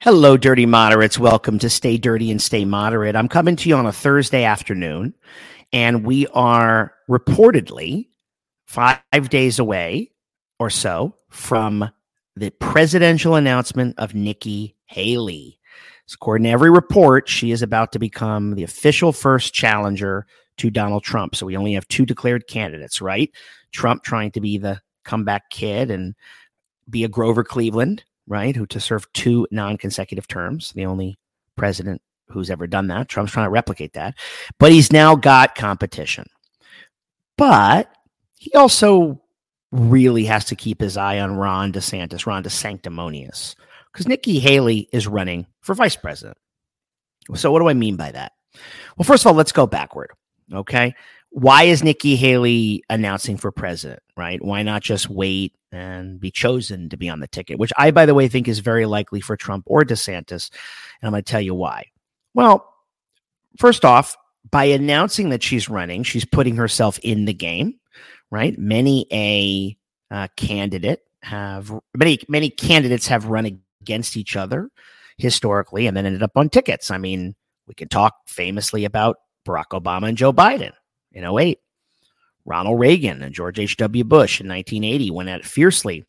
Hello, dirty moderates. Welcome to Stay Dirty and Stay Moderate. I'm coming to you on a Thursday afternoon, and we are reportedly five days away or so from the presidential announcement of Nikki Haley. According to every report, she is about to become the official first challenger to Donald Trump. So we only have two declared candidates, right? Trump trying to be the comeback kid and be a Grover Cleveland right? Who to serve two non consecutive terms, the only president who's ever done that. Trump's trying to replicate that, but he's now got competition. But he also really has to keep his eye on Ron DeSantis, Ron DeSanctimonious, because Nikki Haley is running for vice president. So, what do I mean by that? Well, first of all, let's go backward. Okay why is Nikki Haley announcing for president, right? Why not just wait and be chosen to be on the ticket, which I, by the way, think is very likely for Trump or DeSantis. And I'm going to tell you why. Well, first off, by announcing that she's running, she's putting herself in the game, right? Many a uh, candidate have many many candidates have run against each other historically and then ended up on tickets. I mean, we can talk famously about Barack Obama and Joe Biden in 08. Ronald Reagan and George H.W. Bush in 1980 went at it fiercely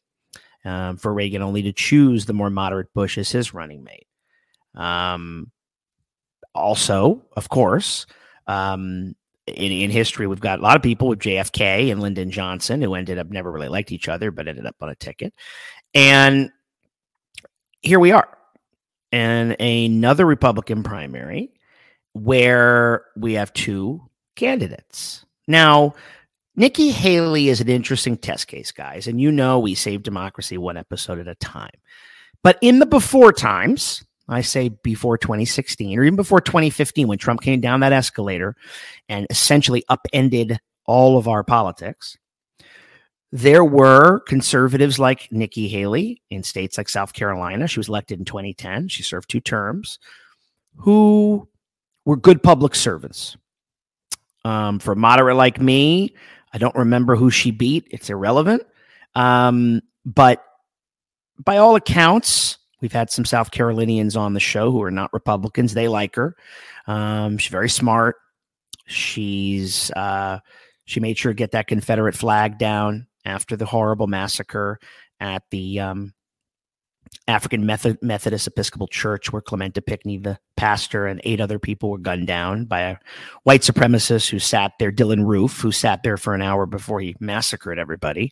um, for Reagan only to choose the more moderate Bush as his running mate. Um, also, of course, um, in, in history, we've got a lot of people with JFK and Lyndon Johnson who ended up never really liked each other, but ended up on a ticket. And here we are in another Republican primary where we have two candidates. Now, Nikki Haley is an interesting test case, guys. And you know, we save democracy one episode at a time. But in the before times, I say before 2016 or even before 2015, when Trump came down that escalator and essentially upended all of our politics, there were conservatives like Nikki Haley in states like South Carolina. She was elected in 2010. She served two terms, who were good public servants. Um, for moderate like me, I don't remember who she beat. It's irrelevant. Um, but by all accounts, we've had some South Carolinians on the show who are not Republicans. They like her. Um, she's very smart. She's uh, she made sure to get that Confederate flag down after the horrible massacre at the um, African Method, Methodist Episcopal Church, where Clementa Pinckney, the pastor, and eight other people were gunned down by a white supremacist who sat there, Dylann Roof, who sat there for an hour before he massacred everybody.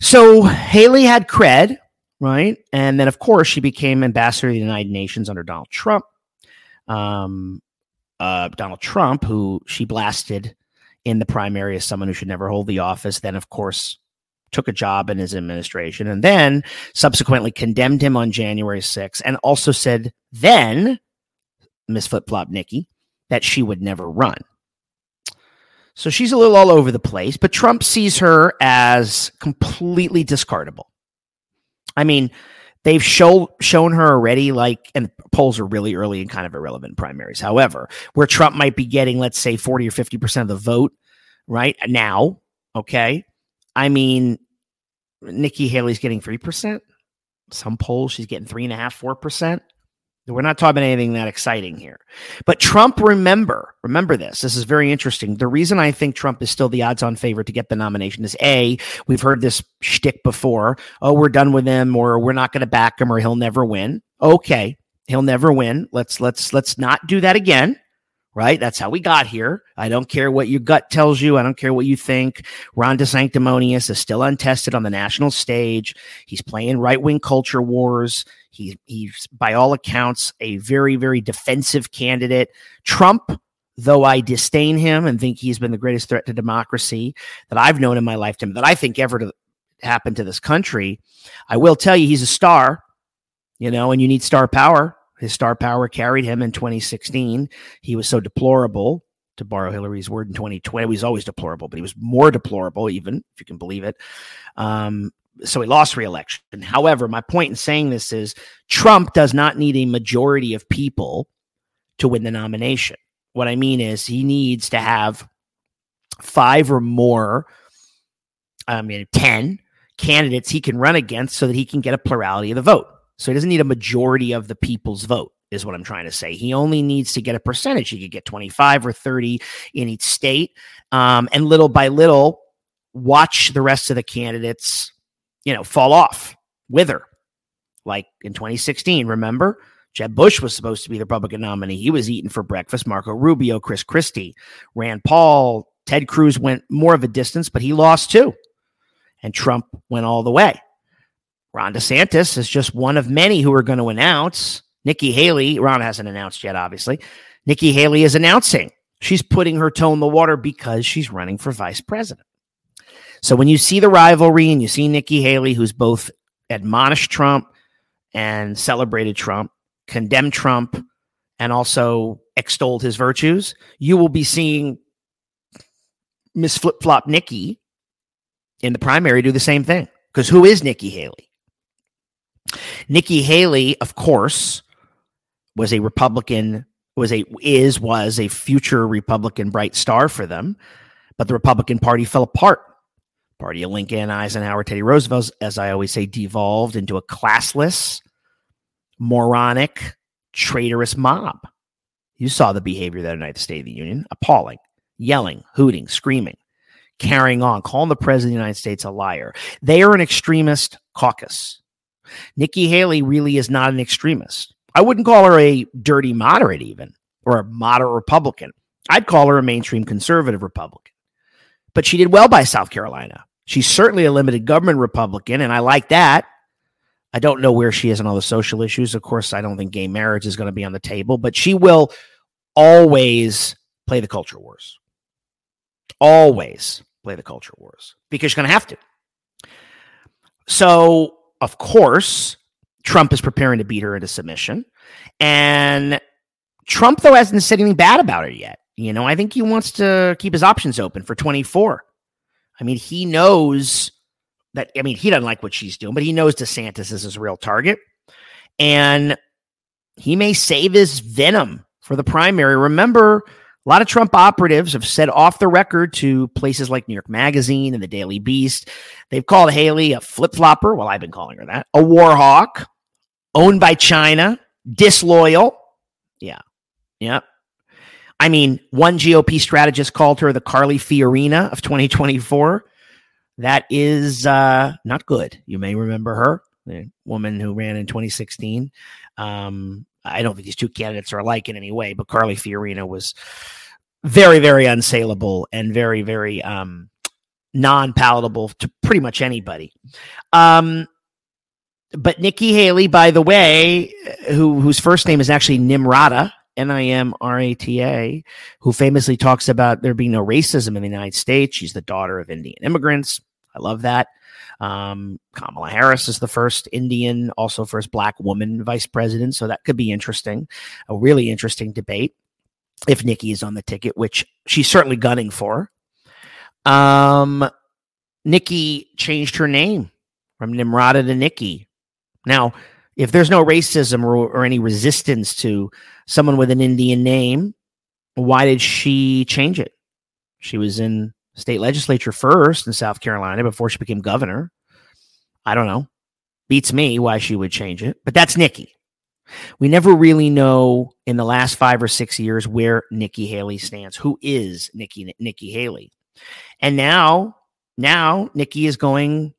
So Haley had cred, right? And then, of course, she became ambassador to the United Nations under Donald Trump. Um, uh, Donald Trump, who she blasted in the primary as someone who should never hold the office. Then, of course, took a job in his administration and then subsequently condemned him on January 6th and also said then, Miss Flip Flop Nikki, that she would never run. So she's a little all over the place, but Trump sees her as completely discardable. I mean, they've show, shown her already, like, and polls are really early and kind of irrelevant primaries. However, where Trump might be getting, let's say, 40 or 50% of the vote right now, okay, I mean, Nikki Haley's getting 3%. Some polls, she's getting three and a half, four percent. We're not talking about anything that exciting here. But Trump, remember, remember this. This is very interesting. The reason I think Trump is still the odds on favorite to get the nomination is A, we've heard this shtick before. Oh, we're done with him, or we're not going to back him, or he'll never win. Okay, he'll never win. Let's let's let's not do that again right? That's how we got here. I don't care what your gut tells you. I don't care what you think. Ron DeSanctimonious is still untested on the national stage. He's playing right wing culture wars. He, he's, by all accounts, a very, very defensive candidate. Trump, though I disdain him and think he's been the greatest threat to democracy that I've known in my lifetime, that I think ever to happen to this country, I will tell you he's a star, you know, and you need star power his star power carried him in 2016. He was so deplorable, to borrow Hillary's word, in 2020. He was always deplorable, but he was more deplorable, even if you can believe it. Um, so he lost reelection. However, my point in saying this is Trump does not need a majority of people to win the nomination. What I mean is he needs to have five or more, I mean, 10 candidates he can run against so that he can get a plurality of the vote. So he doesn't need a majority of the people's vote, is what I'm trying to say. He only needs to get a percentage. He could get 25 or 30 in each state. Um, and little by little, watch the rest of the candidates, you know, fall off, wither. Like in 2016, remember? Jeb Bush was supposed to be the Republican nominee. He was eating for breakfast. Marco Rubio, Chris Christie, Rand Paul, Ted Cruz went more of a distance, but he lost too. And Trump went all the way. Ron DeSantis is just one of many who are going to announce. Nikki Haley, Ron hasn't announced yet, obviously. Nikki Haley is announcing. She's putting her toe in the water because she's running for vice president. So when you see the rivalry and you see Nikki Haley, who's both admonished Trump and celebrated Trump, condemned Trump, and also extolled his virtues, you will be seeing Miss Flip Flop Nikki in the primary do the same thing. Because who is Nikki Haley? Nikki Haley, of course, was a Republican, was a is was a future Republican bright star for them, but the Republican Party fell apart. Party of Lincoln, Eisenhower, Teddy Roosevelt, as I always say, devolved into a classless, moronic, traitorous mob. You saw the behavior of the State of the Union, appalling, yelling, hooting, screaming, carrying on, calling the president of the United States a liar. They are an extremist caucus. Nikki Haley really is not an extremist. I wouldn't call her a dirty moderate, even, or a moderate Republican. I'd call her a mainstream conservative Republican. But she did well by South Carolina. She's certainly a limited government Republican, and I like that. I don't know where she is on all the social issues. Of course, I don't think gay marriage is going to be on the table, but she will always play the culture wars. Always play the culture wars because she's going to have to. So of course, Trump is preparing to beat her into submission. And Trump, though, hasn't said anything bad about her yet. You know, I think he wants to keep his options open for 24. I mean, he knows that, I mean, he doesn't like what she's doing, but he knows DeSantis is his real target. And he may save his venom for the primary. Remember, a lot of Trump operatives have said off the record to places like New York Magazine and the Daily Beast. They've called Haley a flip flopper. Well, I've been calling her that. A war hawk, owned by China, disloyal. Yeah. Yeah. I mean, one GOP strategist called her the Carly Fiorina of 2024. That is uh, not good. You may remember her, the woman who ran in 2016. Um, I don't think these two candidates are alike in any way, but Carly Fiorina was very, very unsaleable and very, very um, non-palatable to pretty much anybody. Um, but Nikki Haley, by the way, who whose first name is actually Nimrata, N-I-M-R-A-T-A, who famously talks about there being no racism in the United States. She's the daughter of Indian immigrants. I love that. Um, Kamala Harris is the first Indian, also first black woman vice president. So that could be interesting, a really interesting debate if Nikki is on the ticket, which she's certainly gunning for. Um, Nikki changed her name from Nimrata to Nikki. Now, if there's no racism or, or any resistance to someone with an Indian name, why did she change it? She was in state legislature first in South Carolina before she became governor. I don't know. Beats me why she would change it, but that's Nikki. We never really know in the last five or six years where Nikki Haley stands. Who is Nikki Nikki Haley? And now, now Nikki is going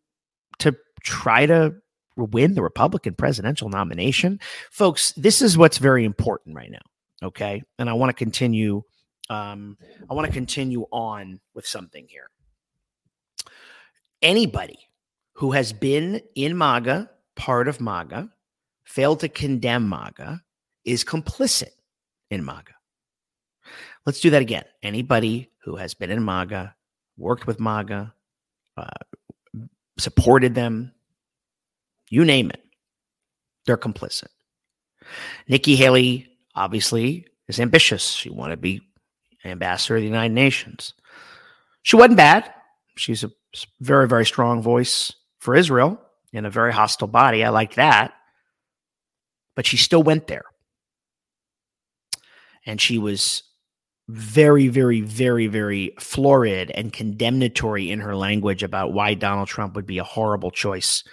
to try to win the Republican presidential nomination. Folks, this is what's very important right now. Okay. And I want to continue um, I want to continue on with something here. Anybody who has been in MAGA, part of MAGA, failed to condemn MAGA, is complicit in MAGA. Let's do that again. Anybody who has been in MAGA, worked with MAGA, uh, supported them, you name it, they're complicit. Nikki Haley obviously is ambitious. She wanted to be ambassador of the United Nations. She wasn't bad. She's a very, very strong voice for Israel in a very hostile body. I like that. But she still went there. And she was very, very, very, very florid and condemnatory in her language about why Donald Trump would be a horrible choice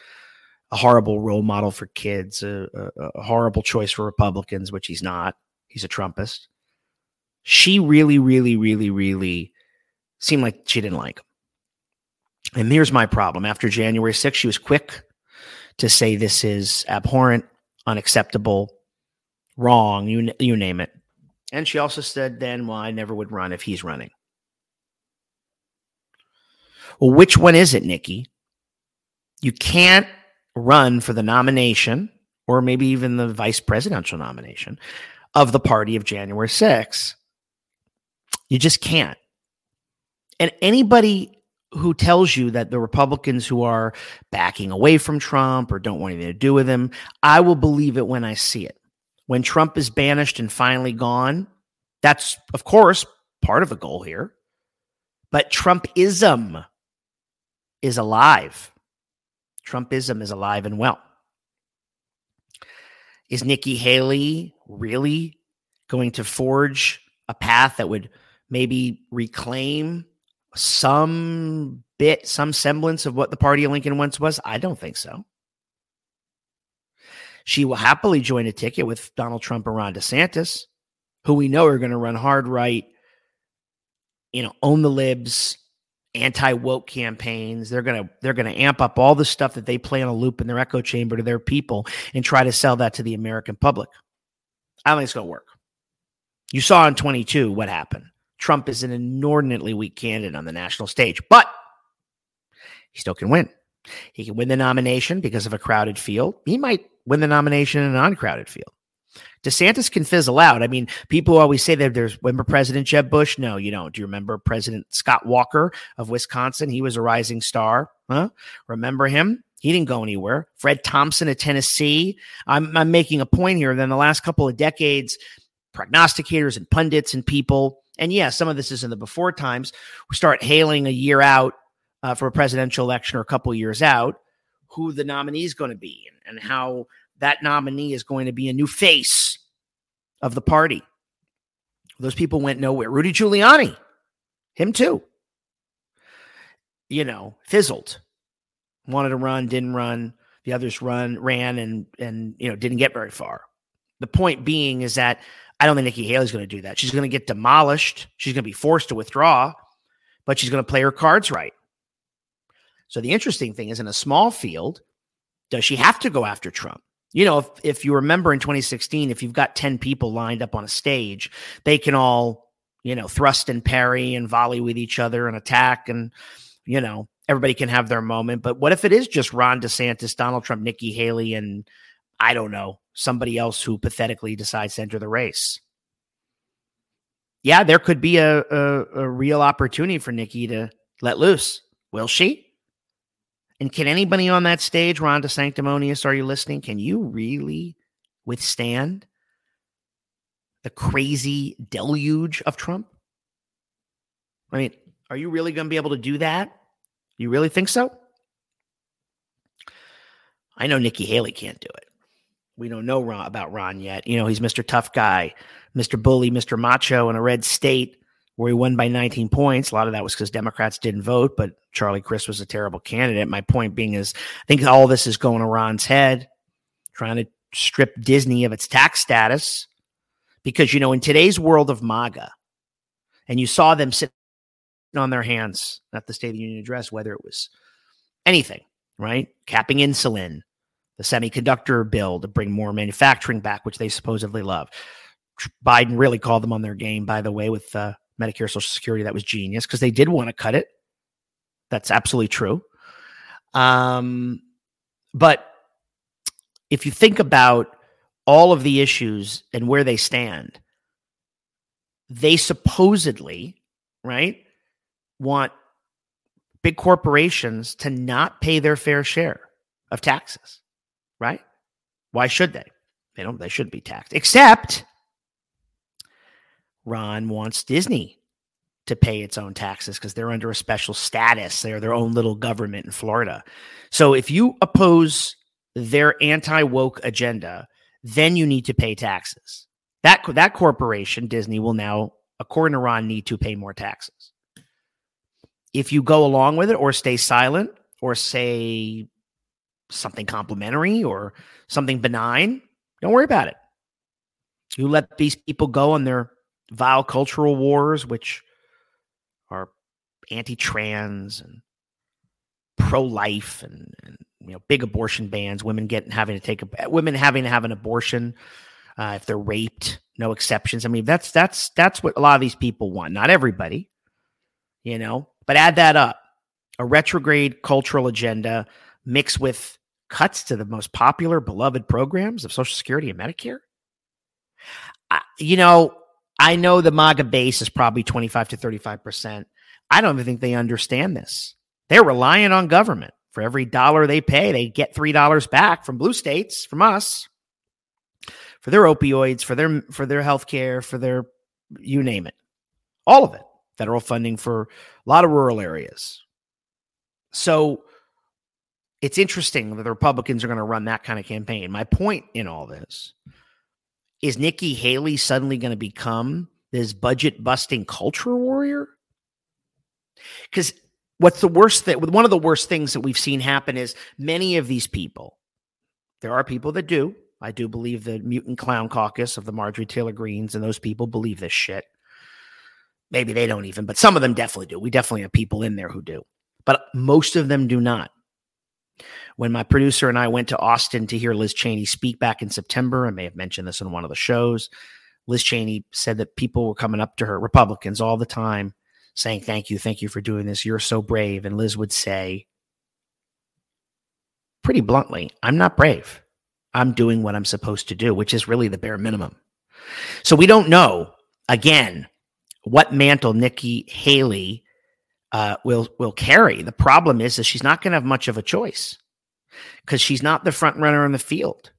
a horrible role model for kids, a, a, a horrible choice for Republicans, which he's not. He's a Trumpist. She really, really, really, really seemed like she didn't like him. And here's my problem. After January 6th, she was quick to say this is abhorrent, unacceptable, wrong, you, you name it. And she also said then, well, I never would run if he's running. Well, which one is it, Nikki? You can't run for the nomination or maybe even the vice presidential nomination of the party of January 6th. You just can't. And anybody who tells you that the Republicans who are backing away from Trump or don't want anything to do with him, I will believe it when I see it. When Trump is banished and finally gone, that's, of course, part of the goal here. But Trumpism is alive. Trumpism is alive and well. Is Nikki Haley really going to forge a path that would maybe reclaim some bit, some semblance of what the party of Lincoln once was? I don't think so. She will happily join a ticket with Donald Trump and Ron DeSantis, who we know are going to run hard right, you know, own the libs, anti woke campaigns. They're gonna they're gonna amp up all the stuff that they play on a loop in their echo chamber to their people and try to sell that to the American public. I don't think it's gonna work. You saw in 22 what happened. Trump is an inordinately weak candidate on the national stage, but he still can win. He can win the nomination because of a crowded field. He might win the nomination in an uncrowded field. DeSantis can fizzle out. I mean, people always say that there's remember President Jeb Bush. No, you don't. Do you remember President Scott Walker of Wisconsin? He was a rising star. Huh? Remember him? He didn't go anywhere. Fred Thompson of Tennessee. I'm, I'm making a point here. Then the last couple of decades, prognosticators and pundits and people, and yeah, some of this is in the before times, we start hailing a year out uh, for a presidential election or a couple years out who the nominee is going to be and, and how that nominee is going to be a new face of the party. Those people went nowhere. Rudy Giuliani, him too. You know, fizzled. Wanted to run, didn't run. The others run, ran, and and you know didn't get very far. The point being is that I don't think Nikki Haley's going to do that. She's going to get demolished. She's going to be forced to withdraw, but she's going to play her cards right. So the interesting thing is in a small field, does she have to go after Trump? You know, if, if you remember in 2016, if you've got 10 people lined up on a stage, they can all, you know, thrust and parry and volley with each other and attack. And, you know, everybody can have their moment. But what if it is just Ron DeSantis, Donald Trump, Nikki Haley, and I don't know, somebody else who pathetically decides to enter the race? Yeah, there could be a, a, a real opportunity for Nikki to let loose. Will she? And can anybody on that stage, Ron DeSanctimonious, are you listening? Can you really withstand the crazy deluge of Trump? I mean, are you really going to be able to do that? You really think so? I know Nikki Haley can't do it. We don't know Ron, about Ron yet. You know, he's Mr. Tough Guy, Mr. Bully, Mr. Macho in a red state where he won by 19 points. A lot of that was because Democrats didn't vote, but Charlie Crist was a terrible candidate. My point being is, I think all this is going to Ron's head, trying to strip Disney of its tax status. Because, you know, in today's world of MAGA, and you saw them sitting on their hands at the State of the Union address, whether it was anything, right? Capping insulin, the semiconductor bill to bring more manufacturing back, which they supposedly love. Biden really called them on their game, by the way, with uh, Medicare, Social Security. That was genius because they did want to cut it. That's absolutely true. Um, but if you think about all of the issues and where they stand, they supposedly, right, want big corporations to not pay their fair share of taxes, right? Why should they? They don't, they shouldn't be taxed, except Ron wants Disney to pay its own taxes because they're under a special status. They're their own little government in Florida. So if you oppose their anti woke agenda, then you need to pay taxes. That that corporation, Disney, will now, according to Ron, need to pay more taxes. If you go along with it or stay silent or say something complimentary or something benign, don't worry about it. You let these people go on their vile cultural wars, which are anti-trans and pro-life and, and you know big abortion bans, women getting having to take a women having to have an abortion uh, if they're raped, no exceptions. I mean that's that's that's what a lot of these people want. Not everybody, you know, but add that up, a retrograde cultural agenda mixed with cuts to the most popular, beloved programs of Social Security and Medicare. I, you know, I know the MAGA base is probably 25 to 35%. I don't even think they understand this. They're relying on government. For every dollar they pay, they get $3 back from blue states, from us, for their opioids, for their for their health care, for their you name it. All of it. Federal funding for a lot of rural areas. So it's interesting that the Republicans are going to run that kind of campaign. My point in all this is Nikki Haley suddenly going to become this budget busting culture warrior? Because what's the worst that one of the worst things that we've seen happen is many of these people, there are people that do. I do believe the mutant clown caucus of the Marjorie Taylor Greens and those people believe this shit. Maybe they don't even, but some of them definitely do. We definitely have people in there who do, but most of them do not. When my producer and I went to Austin to hear Liz Cheney speak back in September, I may have mentioned this in one of the shows. Liz Cheney said that people were coming up to her, Republicans all the time, saying, Thank you, thank you for doing this. You're so brave. And Liz would say, pretty bluntly, I'm not brave. I'm doing what I'm supposed to do, which is really the bare minimum. So we don't know, again, what mantle Nikki Haley uh, will will carry. The problem is, that she's not going to have much of a choice because she's not the front runner in the field.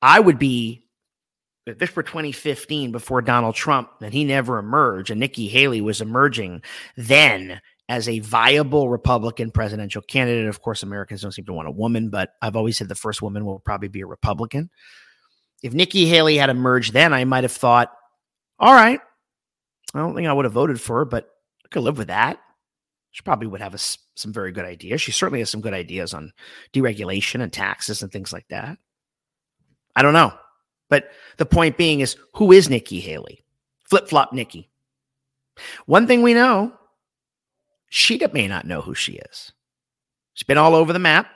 I would be if this were 2015 before Donald Trump and he never emerged, and Nikki Haley was emerging then as a viable Republican presidential candidate. Of course, Americans don't seem to want a woman, but I've always said the first woman will probably be a Republican. If Nikki Haley had emerged then, I might have thought, all right, I don't think I would have voted for her, but could live with that. She probably would have a, some very good ideas. She certainly has some good ideas on deregulation and taxes and things like that. I don't know. But the point being is who is Nikki Haley? Flip flop Nikki. One thing we know, she may not know who she is. She's been all over the map.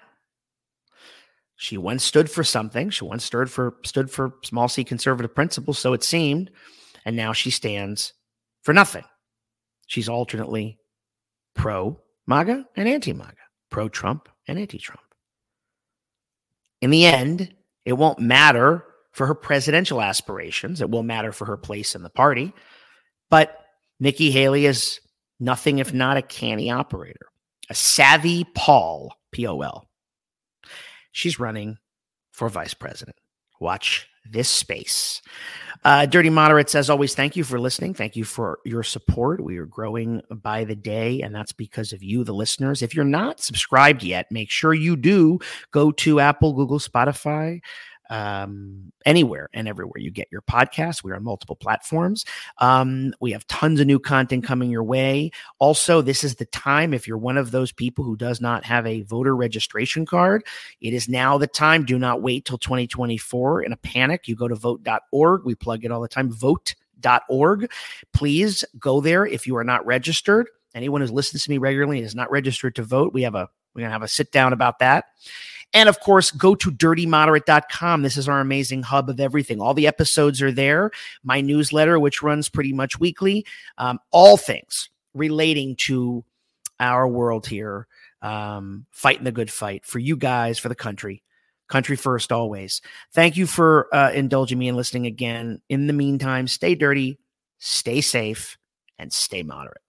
She once stood for something. She once stood for stood for small c conservative principles, so it seemed, and now she stands for nothing. She's alternately pro MAGA and anti MAGA, pro Trump and anti Trump. In the end, it won't matter for her presidential aspirations. It will matter for her place in the party. But Nikki Haley is nothing if not a canny operator, a savvy pol, P O L. She's running for vice president. Watch this space. Uh, Dirty Moderates, as always, thank you for listening. Thank you for your support. We are growing by the day, and that's because of you, the listeners. If you're not subscribed yet, make sure you do go to Apple, Google, Spotify, um, anywhere and everywhere you get your podcast. We're on multiple platforms. Um, we have tons of new content coming your way. Also, this is the time if you're one of those people who does not have a voter registration card, it is now the time. Do not wait till 2024 in a panic. You go to vote.org. We plug it all the time. Vote.org. Please go there if you are not registered. Anyone who listens to me regularly is not registered to vote. We have a we're gonna have a sit down about that. And of course, go to dirtymoderate.com. This is our amazing hub of everything. All the episodes are there. My newsletter, which runs pretty much weekly, um, all things relating to our world here, um, fighting the good fight for you guys, for the country. Country first, always. Thank you for uh, indulging me and listening again. In the meantime, stay dirty, stay safe, and stay moderate.